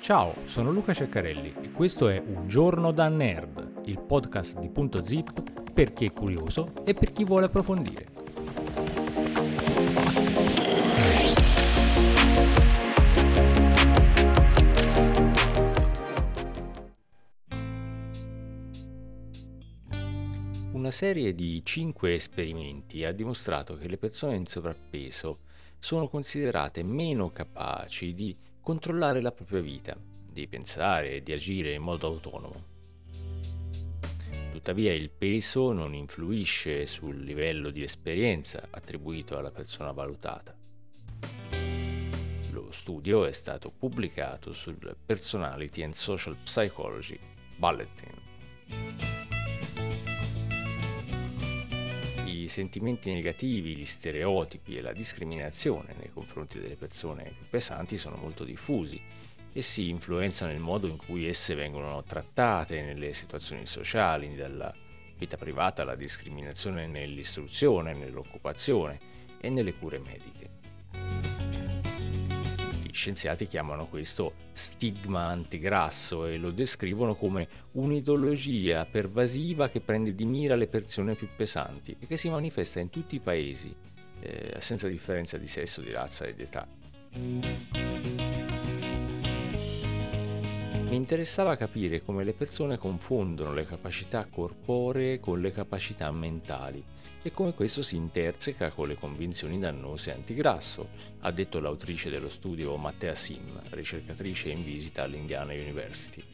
Ciao, sono Luca Ceccarelli e questo è Un giorno da nerd, il podcast di Punto Zip per chi è curioso e per chi vuole approfondire. Una serie di 5 esperimenti ha dimostrato che le persone in sovrappeso sono considerate meno capaci di controllare la propria vita, di pensare e di agire in modo autonomo. Tuttavia il peso non influisce sul livello di esperienza attribuito alla persona valutata. Lo studio è stato pubblicato sul Personality and Social Psychology Bulletin. I sentimenti negativi, gli stereotipi e la discriminazione nei confronti delle persone più pesanti sono molto diffusi e si influenzano il modo in cui esse vengono trattate nelle situazioni sociali, dalla vita privata alla discriminazione nell'istruzione, nell'occupazione e nelle cure mediche scienziati chiamano questo stigma antigrasso e lo descrivono come un'ideologia pervasiva che prende di mira le persone più pesanti e che si manifesta in tutti i paesi, eh, senza differenza di sesso, di razza e di età. Mi interessava capire come le persone confondono le capacità corporee con le capacità mentali e come questo si interseca con le convinzioni dannose antigrasso, ha detto l'autrice dello studio Mattea Sim, ricercatrice in visita all'Indiana University.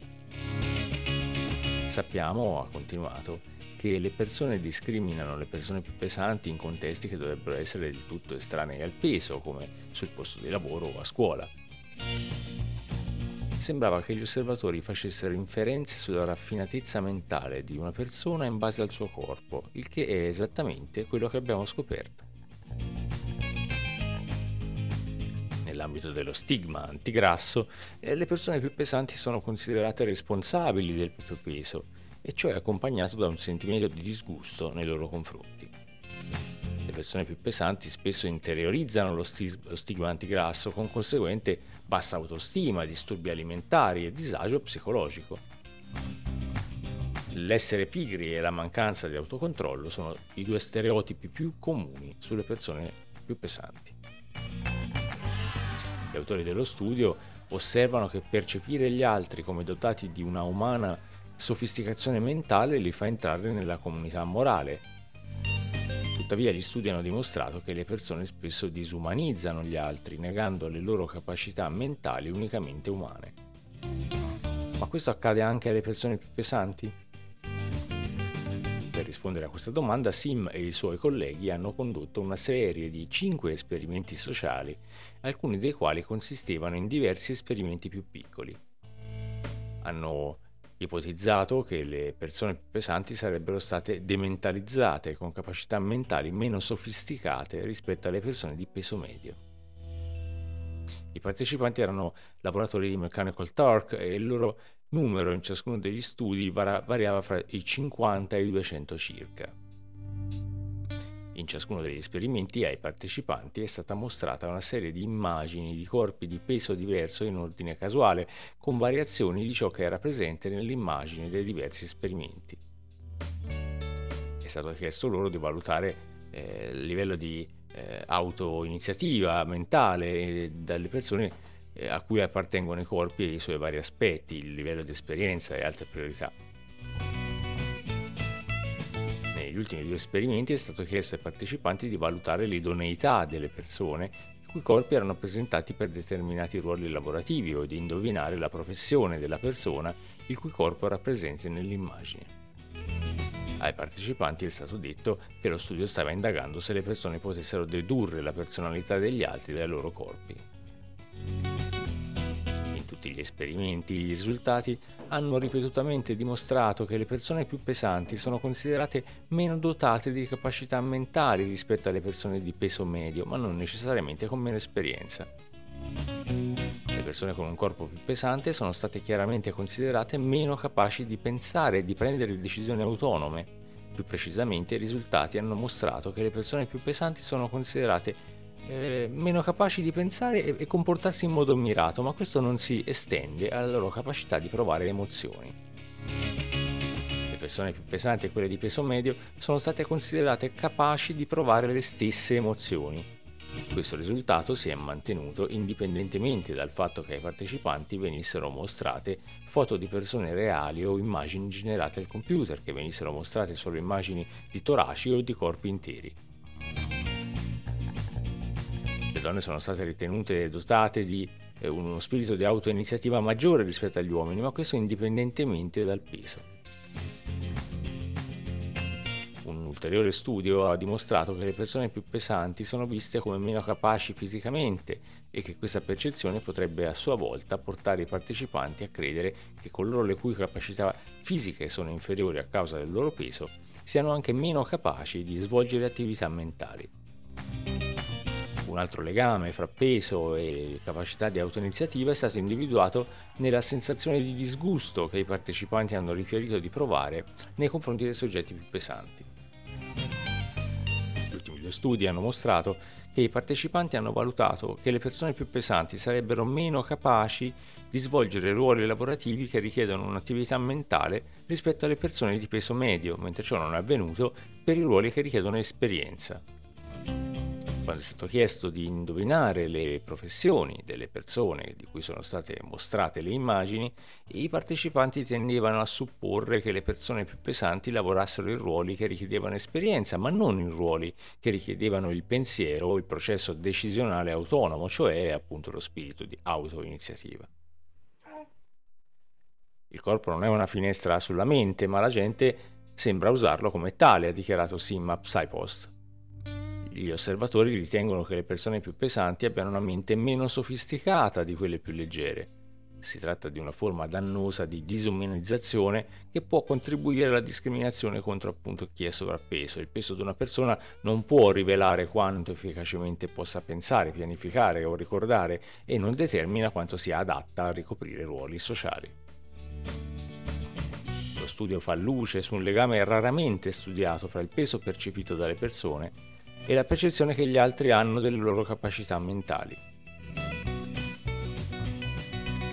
Sappiamo, ha continuato, che le persone discriminano le persone più pesanti in contesti che dovrebbero essere del tutto estranei al peso, come sul posto di lavoro o a scuola sembrava che gli osservatori facessero inferenze sulla raffinatezza mentale di una persona in base al suo corpo, il che è esattamente quello che abbiamo scoperto. Nell'ambito dello stigma antigrasso, eh, le persone più pesanti sono considerate responsabili del proprio peso, e ciò è accompagnato da un sentimento di disgusto nei loro confronti. Le persone più pesanti spesso interiorizzano lo, stigma antigrasso con conseguente bassa autostima, disturbi alimentari e disagio psicologico. L'essere pigri e la mancanza di autocontrollo sono i due stereotipi più comuni sulle persone più pesanti. Gli autori dello studio osservano che percepire gli altri come dotati di una umana sofisticazione mentale li fa entrare nella comunità morale Tuttavia gli studi hanno dimostrato che le persone spesso disumanizzano gli altri, negando le loro capacità mentali unicamente umane. Ma questo accade anche alle persone più pesanti? Per rispondere a questa domanda, Sim e i suoi colleghi hanno condotto una serie di 5 esperimenti sociali, alcuni dei quali consistevano in diversi esperimenti più piccoli. Hanno ipotizzato che le persone più pesanti sarebbero state dementalizzate con capacità mentali meno sofisticate rispetto alle persone di peso medio. I partecipanti erano lavoratori di Mechanical Turk e il loro numero in ciascuno degli studi variava fra i 50 e i 200 circa. In ciascuno degli esperimenti ai partecipanti è stata mostrata una serie di immagini di corpi di peso diverso in ordine casuale, con variazioni di ciò che era presente nell'immagine dei diversi esperimenti. È stato chiesto loro di valutare eh, il livello di eh, auto-iniziativa mentale eh, dalle persone eh, a cui appartengono i corpi e i suoi vari aspetti, il livello di esperienza e altre priorità negli ultimi due esperimenti è stato chiesto ai partecipanti di valutare l'idoneità delle persone i cui corpi erano presentati per determinati ruoli lavorativi o di indovinare la professione della persona il cui corpo era presente nell'immagine. Ai partecipanti è stato detto che lo studio stava indagando se le persone potessero dedurre la personalità degli altri dai loro corpi tutti gli esperimenti, i risultati hanno ripetutamente dimostrato che le persone più pesanti sono considerate meno dotate di capacità mentali rispetto alle persone di peso medio, ma non necessariamente con meno esperienza. Le persone con un corpo più pesante sono state chiaramente considerate meno capaci di pensare e di prendere decisioni autonome. Più precisamente i risultati hanno mostrato che le persone più pesanti sono considerate eh, meno capaci di pensare e, e comportarsi in modo mirato, ma questo non si estende alla loro capacità di provare emozioni. Le persone più pesanti e quelle di peso medio sono state considerate capaci di provare le stesse emozioni. Questo risultato si è mantenuto indipendentemente dal fatto che ai partecipanti venissero mostrate foto di persone reali o immagini generate al computer, che venissero mostrate solo immagini di toraci o di corpi interi. Donne sono state ritenute dotate di eh, uno spirito di autoiniziativa maggiore rispetto agli uomini, ma questo indipendentemente dal peso. Un ulteriore studio ha dimostrato che le persone più pesanti sono viste come meno capaci fisicamente e che questa percezione potrebbe a sua volta portare i partecipanti a credere che coloro le cui capacità fisiche sono inferiori a causa del loro peso siano anche meno capaci di svolgere attività mentali. Un altro legame fra peso e capacità di autoiniziativa è stato individuato nella sensazione di disgusto che i partecipanti hanno riferito di provare nei confronti dei soggetti più pesanti. Gli ultimi due studi hanno mostrato che i partecipanti hanno valutato che le persone più pesanti sarebbero meno capaci di svolgere ruoli lavorativi che richiedono un'attività mentale rispetto alle persone di peso medio, mentre ciò non è avvenuto per i ruoli che richiedono esperienza quando è stato chiesto di indovinare le professioni delle persone di cui sono state mostrate le immagini, i partecipanti tendevano a supporre che le persone più pesanti lavorassero in ruoli che richiedevano esperienza, ma non in ruoli che richiedevano il pensiero o il processo decisionale autonomo, cioè appunto lo spirito di auto-iniziativa. Il corpo non è una finestra sulla mente, ma la gente sembra usarlo come tale, ha dichiarato Simma PsyPost. Gli osservatori ritengono che le persone più pesanti abbiano una mente meno sofisticata di quelle più leggere. Si tratta di una forma dannosa di disumanizzazione che può contribuire alla discriminazione contro appunto chi è sovrappeso. Il peso di una persona non può rivelare quanto efficacemente possa pensare, pianificare o ricordare e non determina quanto sia adatta a ricoprire ruoli sociali. Lo studio fa luce su un legame raramente studiato fra il peso percepito dalle persone e la percezione che gli altri hanno delle loro capacità mentali.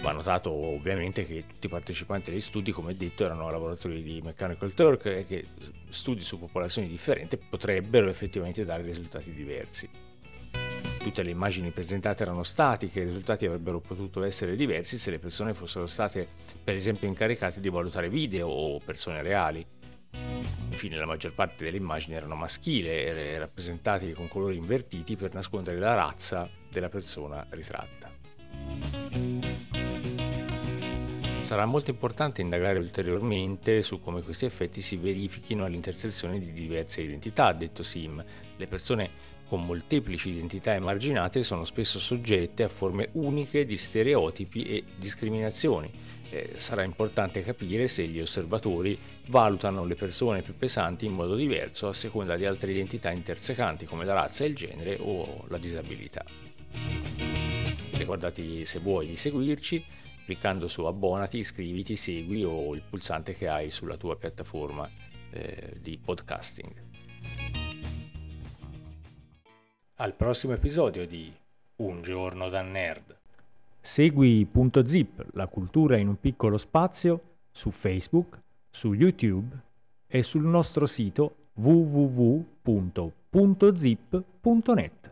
Va notato ovviamente che tutti i partecipanti agli studi, come detto, erano lavoratori di Mechanical Turk e che studi su popolazioni differenti potrebbero effettivamente dare risultati diversi. Tutte le immagini presentate erano statiche, i risultati avrebbero potuto essere diversi se le persone fossero state per esempio incaricate di valutare video o persone reali. Infine la maggior parte delle immagini erano maschili e rappresentati con colori invertiti per nascondere la razza della persona ritratta. Sarà molto importante indagare ulteriormente su come questi effetti si verifichino all'intersezione di diverse identità, ha detto Sim. Le persone con molteplici identità emarginate sono spesso soggette a forme uniche di stereotipi e discriminazioni eh, sarà importante capire se gli osservatori valutano le persone più pesanti in modo diverso a seconda di altre identità intersecanti come la razza, il genere o la disabilità. Ricordati se vuoi di seguirci cliccando su abbonati, iscriviti, segui o il pulsante che hai sulla tua piattaforma eh, di podcasting. Al prossimo episodio di Un giorno da nerd. Segui Punto Zip, la cultura in un piccolo spazio, su Facebook, su YouTube e sul nostro sito www.puntozip.net.